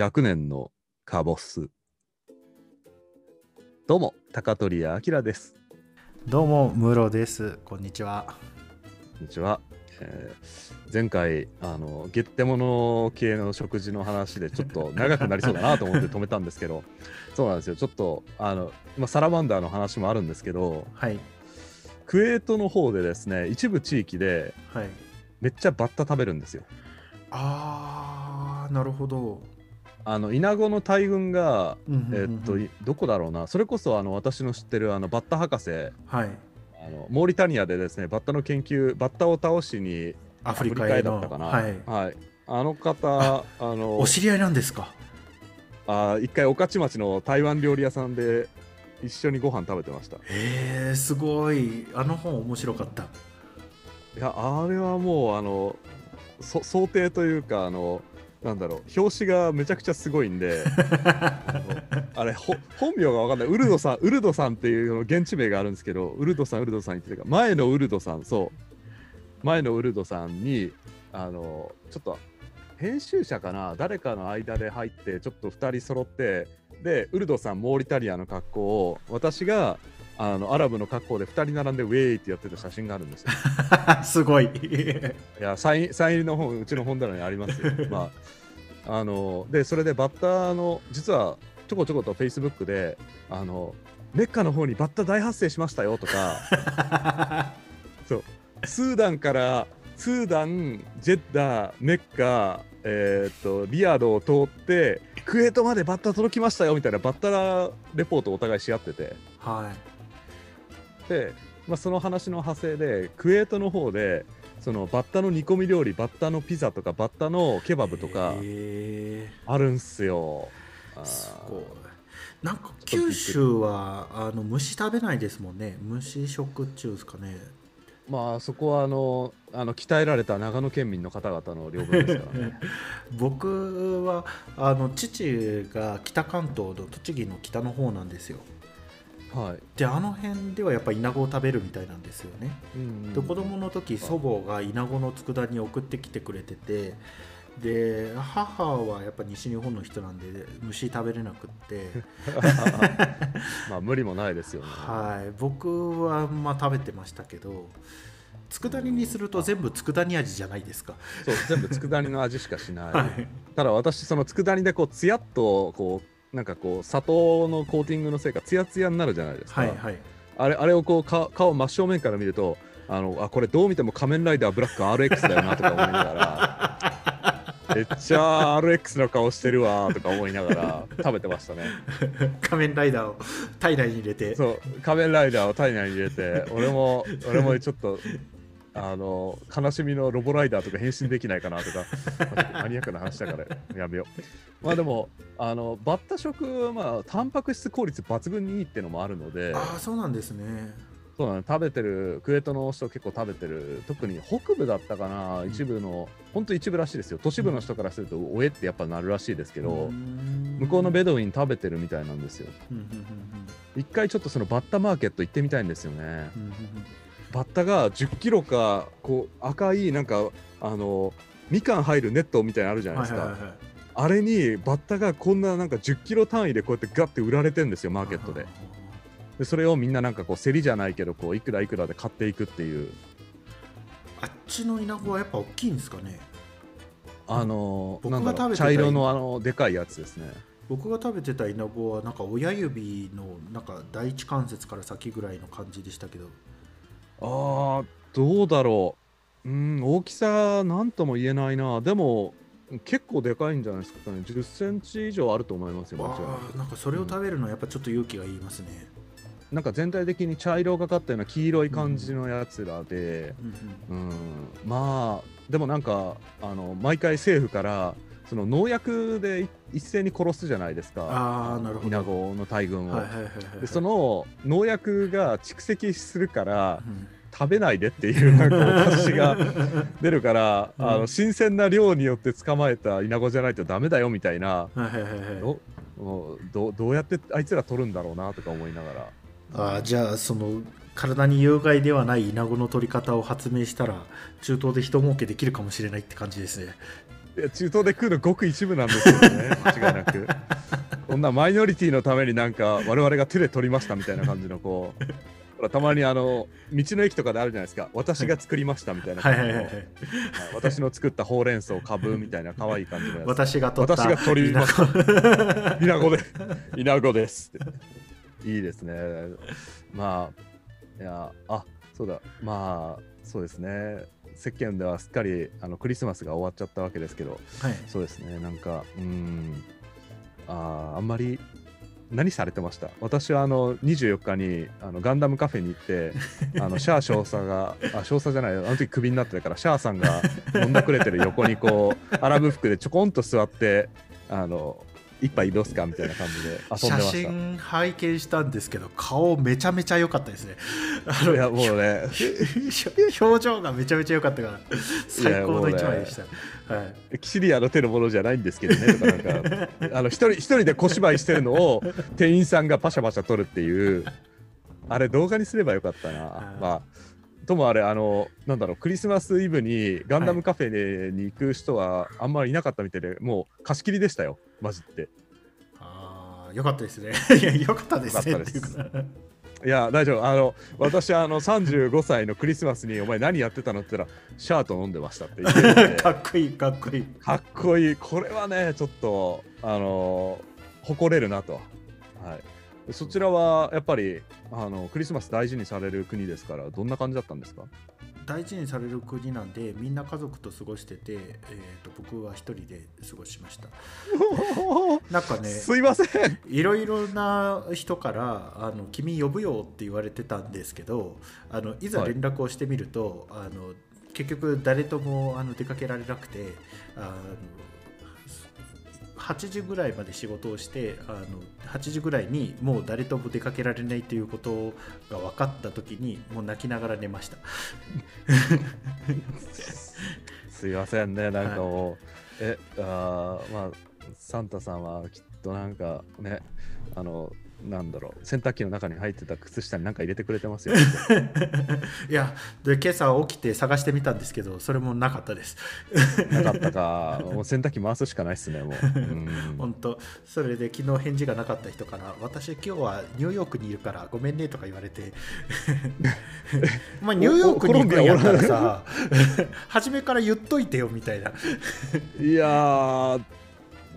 100年のカボス。どうも、高取明です。どうも、ムロです。こんにちは。こんにちは。えー前回、あの、ゲッテモノ系の食事の話でちょっと 長くなりそうだなと思って止めたんですけど、そうなんですよ。ちょっと、あの、まあ、サラマンダーの話もあるんですけど、はい。クウェートの方でですね、一部地域ではい。めっちゃバッタ食べるんですよ。あー、なるほど。あの、イナゴの大群が、えーっと、いどこだろうな、それこそあの私の知ってるあのバッタ博士、はい。あのモーリタニアでですね、バッタの研究、バッタを倒しにアフリカアへの。だったかな。はい。あの方、あのお知り合いなんですか？あ一回、御徒町の台湾料理屋さんで一緒にご飯食べてました。いへー、すごい。あの本面白かった。や、あれはもう、あの、そ想定というか、あの、なんだろう、表紙がめちゃくちゃすごいんで、あれ、ほ本名がわかんない、ウルドさん、ウルドさんっていうの現地名があるんですけど、ウルドさん、ウルドさん言ってたか、前のウルドさん、そう、前のウルドさんに、あの、ちょっと、編集者かな、誰かの間で入って、ちょっと2人揃って、で、ウルドさん、モーリタリアの格好を、私が、あのアラブの格好で2人並んでウェイってやってた写真があるんですよ。すごい。いや、サインサイン入りの本、うちの本棚にありますよ。まあ、あの、で、それでバッタの、実はちょこちょこと Facebook で、あの、メッカの方にバッタ大発生しましたよとか、スーダンから、スーダン、ジェッダー、メッカ、えーっと、リヤドを通って、クウェートまでバッタ届きましたよみたいなバッタレポートをお互いし合ってて、はい。で、まあ、その話の派生でクウェートの方でそのバッタの煮込み料理バッタのピザとかバッタのケバブとかへあるんすよ。なんか九州はあの虫食べないですもんね。虫食中ですかね。まあそこはあのあの鍛えられた長野県民の方々の領分ですからね。僕はあの父が北関東の栃木の北の方なんですよはい。であの辺ではやっぱイナゴを食べるみたいなんですよね、うんで子供の時祖母がイナゴの佃煮を送ってきてくれててで母はやっぱ西日本の人なんで虫食べれなくって。まあ無理もないですよね。はい。僕はまあ食べてましたけど佃煮にすると全部佃煮味じゃないですか。そう全部佃煮の味しかしない。はい。ただ私その佃煮でこうつやっとこうなんかこう砂糖のコーティングのせいかつやつやになるじゃないですか。はいはい。あれあれをこうか顔真正面から見るとあのあこれどう見ても仮面ライダーブラック RX だよなとか思いながら めっちゃ RX の顔してるわとか思いながら食べてましたね。仮面ライダーを体内に入れて。そう仮面ライダーを体内に入れて俺も俺もちょっとあの悲しみのロボライダーとか変身できないかなとか マニアックな話だからやめよう。まあでもあのバッタ食はまあタンパク質効率抜群にいいっていうのもあるのでああそうなんですね。そうなの食べてるクウェートの人結構食べてる特に北部だったかな一部の本当一部らしいですよ。都市部の人からするとおえってやっぱなるらしいですけど、向こうのベドドウィン食べてるみたいなんですよ。一回ちょっとそのバッタマーケット行ってみたいんですよねバッタが10キロかこう赤いなんかあのみかん入るネットみたいなのあるじゃないですか、あれにバッタがこんななんか10キロ単位でこうやってガッて売られてんですよマーケットで。でそれをみんななんかこう競りじゃないけどこういくらいくらで買っていくっていう。あっちのイナゴはやっぱ大きいんですかね。あの僕が食べてた茶色のあのでかいやつですね。僕が食べてたイナゴはなんか親指のなんか第一関節から先ぐらいの感じでしたけどあーどうだろう。うん大きさなんとも言えないな。でも結構でかいんじゃないですかね。1 0センチ以上あると思いますよあーなんかそれを食べるのはやっぱちょっと勇気がいりますね、なんか全体的に茶色がかったような黄色い感じのやつらで、うんうん。うん、まあでもなんかあの毎回政府からその農薬でい一斉に殺すじゃないですか。あーなるほど。イナゴの大群を、はいはいはいはいでその農薬が蓄積するからうん。食べないでっていうなんかお達しが 出るから、うん。あの新鮮な量によって捕まえたイナゴじゃないとダメだよみたいなはいはいはいはい。どどどうやってあいつら取るんだろうなとか思いながら。あーじゃあその体に有害ではないイナゴの取り方を発明したら中東で人儲けできるかもしれないって感じですねいや中東で食うのごく一部なんですよね。間違いなく。こんなマイノリティのためになんか我々が手で取りましたみたいな感じのこうほらたまにあの道の駅とかであるじゃないですか。私が作りましたみたいなはい感じのはい。はい。はい。私の作ったほうれん草かぶみたいな可愛い感じのやつ。私が取った私が取りました。イナゴで、イナゴですって。いいですね。まあ、いや、あそうだ、まあ、そうですね。世間ではすっかりあのクリスマスが終わっちゃったわけですけど、はい。そうですね、なんか、うーん、あーあんまり、何されてました？私はあの24日にあのガンダムカフェに行って、あのシャア少佐が、あ少佐じゃない、あの時クビになってたから、シャアさんが飲んだくれてる横にこう、アラブ服でちょこんと座って、あの一杯どうすかみたいな感じで写。真拝見したんですけど顔めちゃめちゃ良かったですね。あのいやもうね、表情がめちゃめちゃ良かったから最高の一枚でした、はい、キシリアの手のものじゃないんですけどねとかなんか あの一人一人で小芝居してるのを店員さんがパシャパシャ撮るっていうあれ動画にすればよかったな。はいまあともあれあのなんだろうクリスマスイブにガンダムカフェに行く人はあんまりいなかったみたいで、もう貸し切りでしたよマジって。ああ良かったですね。いや良かったですね。いうか。いや大丈夫。あの私あの35歳のクリスマスにお前何やってたのって言ったらシャート飲んでましたって言って かっこいいかっこいい。かっこいい。これはねちょっとあの誇れるなと、はい、そちらはやっぱりあのクリスマス大事にされる国ですからどんな感じだったんですか？大事にされる国なんでみんな家族と過ごしてて、えー、と僕は一人で過ごしました。なんかねすいません。いろいろな人からあの「君呼ぶよ」って言われてたんですけどあのいざ連絡をしてみると、あの結局誰ともあの出かけられなくてあの8時ぐらいまで仕事をしてあの8時ぐらいにもう誰とも出かけられないということが分かった時にもう泣きながら寝ました。すいませんねなんかもう、えあまあサンタさんはきっとなんかねあのなんだろう洗濯機の中に入ってた靴下に何か入れてくれてますよ。いやで今朝起きて探してみたんですけどそれもなかったです。なかったか。もう洗濯機回すしかないっすねもう。うん。本当。それで昨日返事がなかった人から私今日はニューヨークにいるからごめんねとか言われて。まあニューヨークに行くんやったらさ初めから言っといてよみたいな。いやー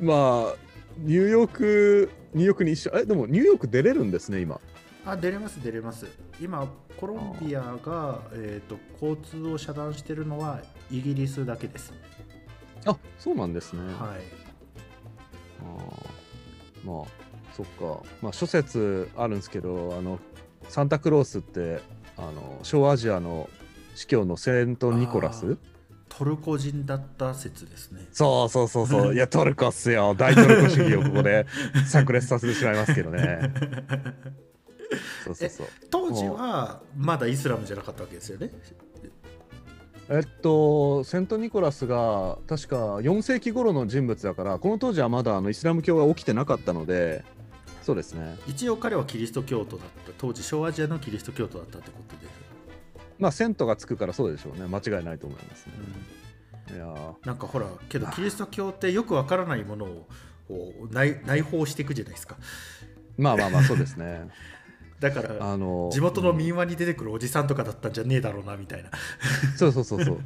まあニューヨークニューヨークに一緒。えでもニューヨーク出れるんですね今。あ出れます出れます。今コロンビアが、えー、と交通を遮断してるのはイギリスだけです。あそうなんですね、はい。あー。まあそっか。まあ諸説あるんですけどあのサンタクロースってあの小アジアの司教のセント・ニコラストルコ人だった説ですね。そうそうそうそう。いやトルコっすよ。大トルコ主義をここで 炸裂させてしまいますけどね。そうそうそう。当時はまだイスラムじゃなかったわけですよね？えっと、セント・ニコラスが確か4世紀頃の人物だから、この当時はまだあのイスラム教が起きてなかったので、そうですね。一応彼はキリスト教徒だった。当時小アジアのキリスト教徒だったってことで。す、まあ、セントがつくからそうでしょうね。間違いないと思いますね。いやーなんかほらけどキリスト教ってよくわからないものをこう内 内包していくじゃないですかまあまあまあ、そうですね。だからあの地元のうん民話に出てくるおじさんとかだったんじゃねえだろうなみたいな そうそうそうそう。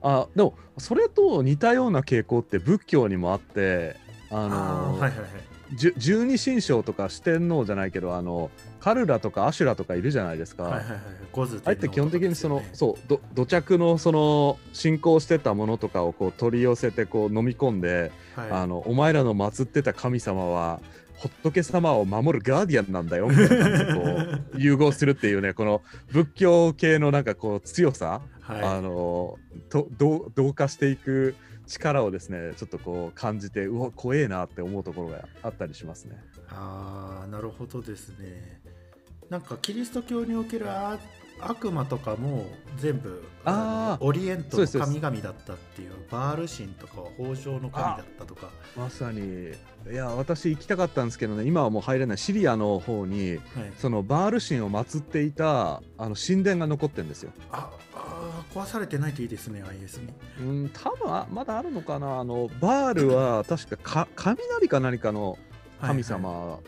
あでも、それと似たような傾向って仏教にもあって、あのーはいはいはい十二神将とか四天王じゃないけど、あのカルラとかアシュラとかいるじゃないですか。はいはいはいゴズあれって基本的にその、そうど土着のその信仰してたものとかをこう取り寄せてこう飲み込んで、はい。あのお前らの祀ってた神様は仏様を守るガーディアンなんだよみたいなこう融合するっていうねこの仏教系のなんかこう強さ、はい。あのと同同化していく力をですねちょっとこう感じてうわ怖えなって思うところがあったりしますね。あーなるほどですね。なんかキリスト教におけるあ悪魔とかも全部あオリエントの神々だったっていうバール神とかは豊穣の神だったとか、まさに。いや私行きたかったんですけどね今はもう入れない。シリアの方にはい、そのバール神を祀っていたあの神殿が残ってるんですよ。ああ壊されてないといいですね IS に。うん多分あまだあるのかな。あのバールは確かか雷か何かの神様、は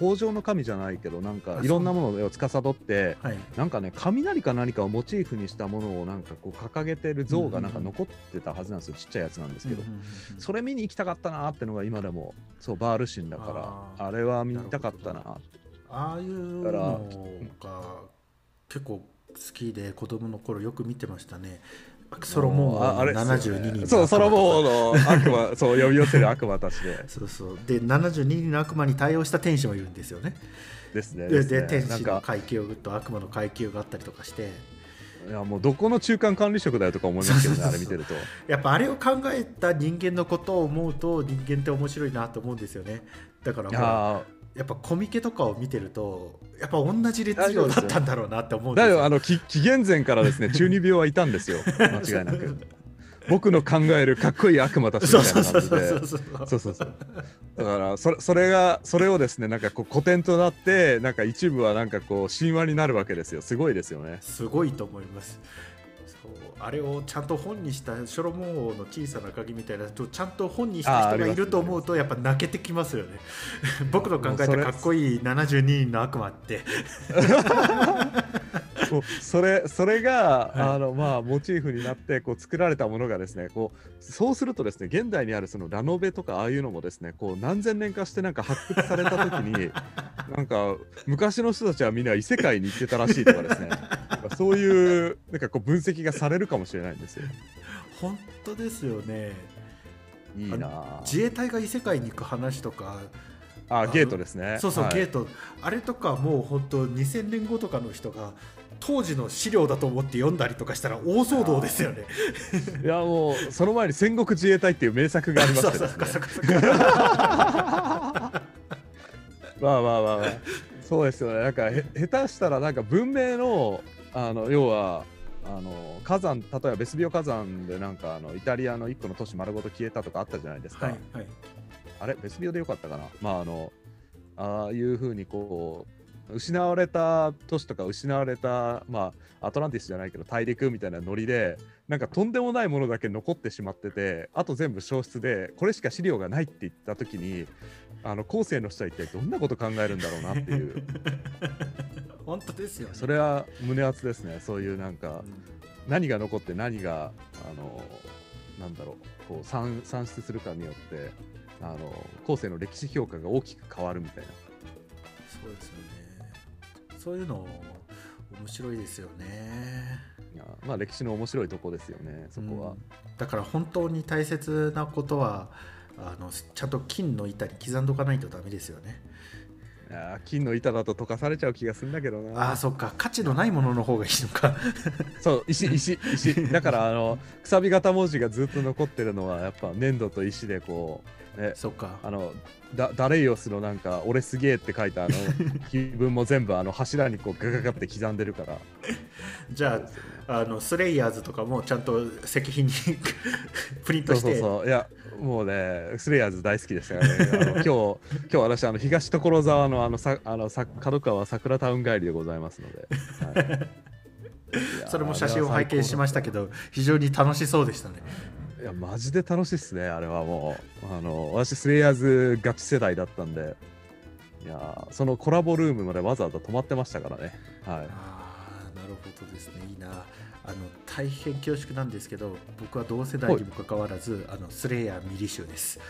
豊穣の神じゃないけどなんかあいろんなものを司っていはい、なんかね雷か何かをモチーフにしたものをなんかこう掲げてる像がなんか残ってたはずなんですよ。ちっちゃいやつなんですけど、うんうんうんうん。それ見に行きたかったなってのが今でもそうバール神だからあれは見たかったな。ああいうのが結構好きで子供の頃よく見てましたね。ソロモンああれ72人のそうソロモンの悪魔 そう呼び寄せる悪魔たちで。そうそう。で72人の悪魔に対応した天使もいるんですよね。ですねでね。で天使の階級と悪魔の階級があったりとかして。いやもうどこの中間管理職だよとか思いますけどねあれ見てると。やっぱあれを考えた人間のことを思うと人間って面白いなと思うんですよね。だからややっぱコミケとかを見てるとやっぱ同じ熱量だったんだろうなって思うんですよ。だよあのき紀元前からですね 中二病はいたんですよ。間違いなく。僕の考えるかっこいい悪魔たちみそたいうなそうそう感じでそうそうそう。だからそれそれがそれをですねなんかこう古典となってなんか一部はなんかこう神話になるわけですよ。すごいですよね。すごいと思いますあれをちゃんと本にしたショロモン王の小さな鍵みたいなとちゃんと本にした人がいると思うとやっぱ泣けてきますよね。僕の考えたかっこいい72人の悪魔って。それそれが、はい。あのまあモチーフになってこう作られたものがですねこうそうするとですね現代にあるそのラノベとかああいうのもですねこう何千年かしてなんか発掘された時に なんか昔の人たちはみんな異世界に行ってたらしいとかですねそういうなんかこう分析がされるかもしれないんですよ。本当ですよね。いいなあ。自衛隊が異世界に行く話とか。あゲートですね。そうそう、はい。ゲート。あれとかもう本当2000年後とかの人が当時の資料だと思って読んだりとかしたら大騒動ですよね。いやもうその前に戦国自衛隊っていう名作がありましてです まあまあまあまあ。そうですよね。なんかへ下手したらなんか文明のあの要はあの火山例えばベスビオ火山でなんかあのイタリアの一個の都市丸ごと消えたとかあったじゃないですか、はいはい。あれベスビオでよかったかな。まああのああいうふうにこう失われた都市とか失われたまあアトランティスじゃないけど大陸みたいなノリでなんかとんでもないものだけ残ってしまっててあと全部消失でこれしか資料がないって言った時にあの後世の人は一体どんなこと考えるんだろうなっていう 本当ですよね。それは胸熱ですねそういうなんかうん何が残って何があのなんだろうこう算算出するかによってあの後世の歴史評価が大きく変わるみたいなそうですよね。そういうの面白いですよね。いやまあ歴史の面白いとこですよねそこは、うんだから本当に大切なことはあのちゃんと金の板に刻んどかないとダメですよね。いや金の板だと溶かされちゃう気がするんだけどな。ああそっか。価値のないものの方がいいのか。そう石石石。だからあのくさび型文字がずっと残ってるのはやっぱ粘土と石でこう、ね、そっか。あのダダレイオスのなんか「俺すげえ」って書いたあの 碑文も全部あの柱にこうガガガって刻んでるから。じゃああのスレイヤーズとかもちゃんと石碑にプリントして。そうそうそう。いやもうねスレイヤーズ大好きでしたからね。今日今日私あの東所沢のあのさあのさ角川桜タウン帰りでございますので、はい。それも写真を拝見しましたけど非常に楽しそうでしたね。いやマジで楽しいっすねあれはもう。あの私スレイヤーズガチ世代だったんで。いやそのコラボルームまでわざわざ泊まってましたからね。はい大変恐縮なんですけど僕は同世代にもかかわらずあのスレイヤーミリ集です。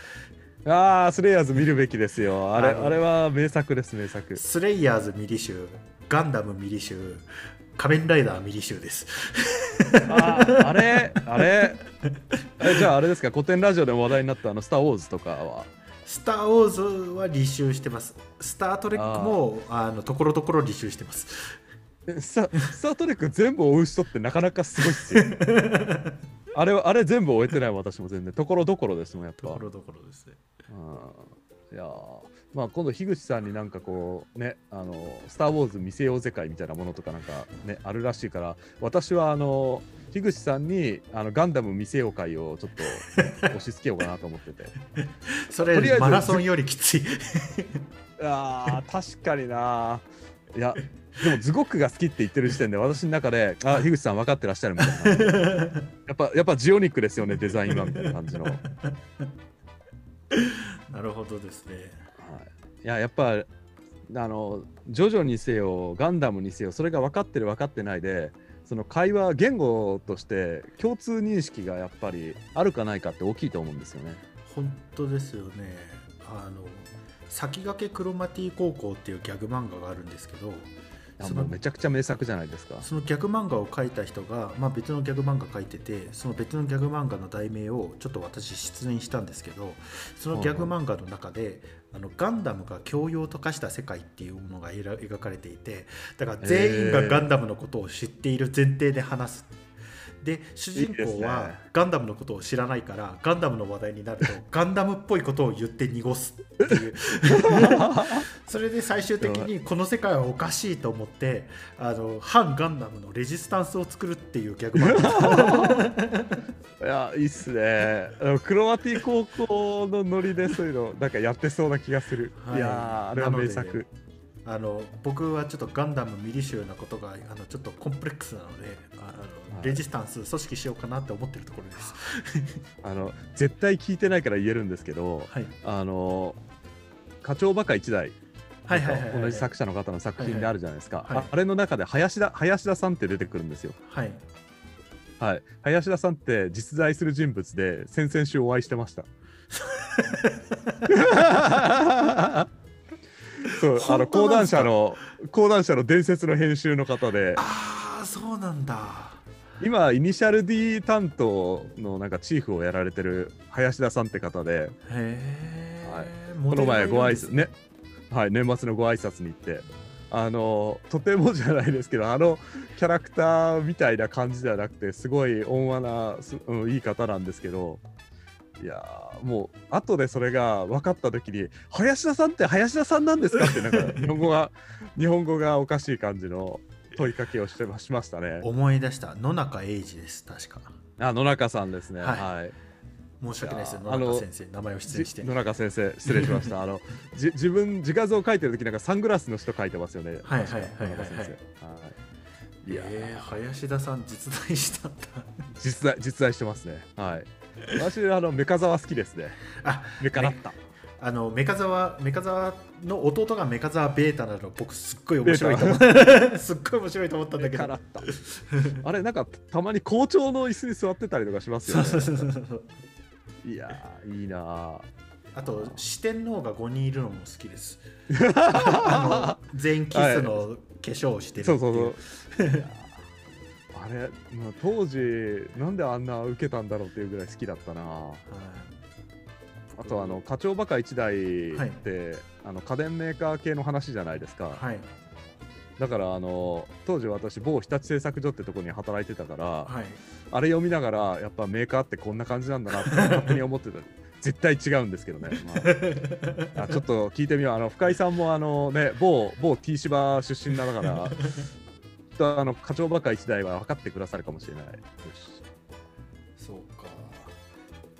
ああスレイヤーズ見るべきですよ。あれあれは名作です名作。スレイヤーズミリ集ガンダムミリ集仮面ライダーミリ集です。あーあれあれえじゃああれですか？古典ラジオでも話題になったあの「スター・ウォーズ」とかは？スター・ウォーズは履修してます。スター・トレックもあのところどころ履修してますえスタスター・トレック全部追う人ってなかなかすごいっすよ あれはあれ全部終えてない私も全然。ところどころですもんやっぱ。ところどころですね。うん。いやーまあ今度樋口さんになんかこうねあの「スター・ウォーズ見せようぜ会」みたいなものとかなんかねあるらしいから私はあの樋口さんにあのガンダム見せよう会をちょっと、ね 押し付けようかなと思ってて。そとりあえずれマラソンよりきつい。あー確かにないやでもズゴックが好きって言ってる時点で私の中であ樋口さん分かってらっしゃるみたいなやっぱやっぱジオニックですよねデザインはみたいな感じの、はい、なるほどですね、いややっぱあのジョジョにせよガンダムにせよそれが分かってる分かってないでその会話言語として共通認識がやっぱりあるかないかって大きいと思うんですよね。本当ですよね。あの先駆けクロマティ高校っていうギャグ漫画があるんですけどそのめちゃくちゃ名作じゃないですか。そのギャグ漫画を描いた人が、まあ、別のギャグ漫画描いててその別のギャグ漫画の題名をちょっと私出演したんですけどそのギャグ漫画の中で、あのガンダムが教養と化した世界っていうものが描かれていてだから全員がガンダムのことを知っている前提で話すで主人公はガンダムのことを知らないからガンダムの話題になると ガンダムっぽいことを言って濁すっていう。それで最終的にこの世界はおかしいと思ってあの反ガンダムのレジスタンスを作るっていう逆も いやいいっすね。クロマティ高校のノリでそういうのなんかやってそうな気がする、はい、いやあれは名作あの僕はちょっとガンダムミリ集なことがあのちょっとコンプレックスなのであのレジスタンス組織しようかなって思ってるところです。あの絶対聞いてないから言えるんですけど、はい、あの課長バカ一代はいはいはい、同じ作者の方の作品であるじゃないですか、はいはい、あれの中で林田林田さんって出てくるんですよ。はい、はい、林田さんって実在する人物で先々週お会いしてました。そうあの講談社の講談社の伝説の編集の方で。ああそうなんだ。今イニシャル D 担当のなんかチーフをやられてる林田さんって方で、はい、この前ご挨拶ね、はい、年末のご挨拶に行って。あのとてもじゃないですけどあのキャラクターみたいな感じではなくてすごい温和な、うん、いい方なんですけど。いやもう後でそれが分かった時に林田さんって林田さんなんですかってなんか 日本語が日本語がおかしい感じの問いかけをしてしましたね。思い出した。野中英二です確か。あ野中さんですね。はい、はい。申し訳ないです野中先生名前を失礼して。野中先生失礼しました。あの じ自分自画像を描いてる時なんかサングラスの人描いてますよね。はいはいはいはいはい。い。やえー、林田さん実在したんだ。実在実在してますね。はい 私あのメカザワ好きですね。あメカラッタ。あのメカザワメカザワの弟がメカザワベータなの僕すっごい面白いと思った すっごい面白いと思ったんだけど。あれなんかたまに校長の椅子に座ってたりとかしますよね。いやいいなあと四天王が5人いるのも好きです。あの全員キスの化粧をしてるそうそうそうあれ、まあ、当時なんであんな受けたんだろうっていうぐらい好きだったな、はいあとあの課長バカ1台って、はい、あの家電メーカー系の話じゃないですか、はい、だからあの当時私某日立製作所ってとこに働いてたから、はい、あれ読みながらやっぱメーカーってこんな感じなんだなって勝手に思ってた。絶対違うんですけどね、まあ、あちょっと聞いてみよう。あの深井さんもあの、ね、某某 T 芝出身だからとあの課長バカ1台は分かってくださるかもしれないそうか。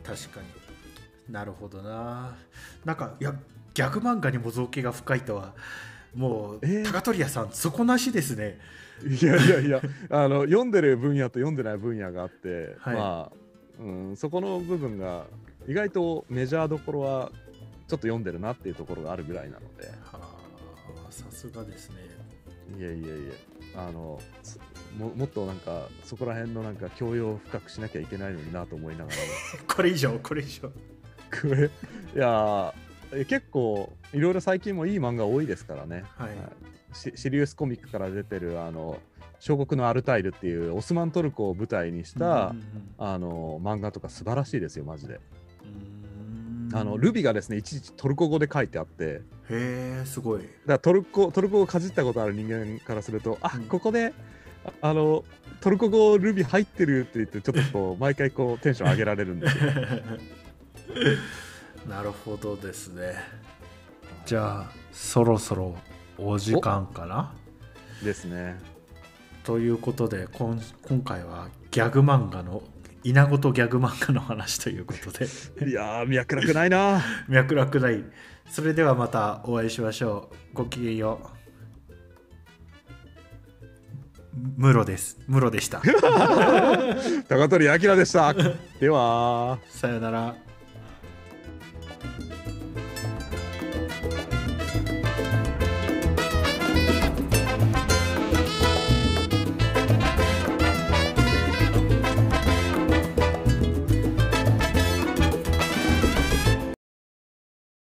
確かに。なるほどな。なんかいやギャグ漫画にも造形が深いとはもう、えー、高取屋さん底なしですね。いやいやいやあの読んでる分野と読んでない分野があって、はい、まあ、うん、そこの部分が意外とメジャーどころはちょっと読んでるなっていうところがあるぐらいなので。はあさすがですね。いやいやいやあのももっとなんかそこら辺のなんか教養を深くしなきゃいけないのになと思いながら。これ以上これ以上。これいや結構いろいろ最近もいい漫画多いですからね、はい、シシリウスコミックから出てるあの小国のアルタイルっていうオスマントルコを舞台にした、あの漫画とか素晴らしいですよマジで。あのルビがですねいちいちトルコ語で書いてあって。へえすごい。だからトルコトルコ語をかじったことある人間からするとあ、うん、ここであのトルコ語ルビ入ってるって言ってちょっとこう毎回こうテンション上げられるんですよ。なるほどですね。じゃあそろそろお時間かな？ですね。ということで今今回はギャグ漫画の稲子とギャグ漫画の話ということで。いやー脈絡ないな。脈絡ない。それではまたお会いしましょう。ごきげんよう。ムロです。ムロでした。高取明でした。では。さよなら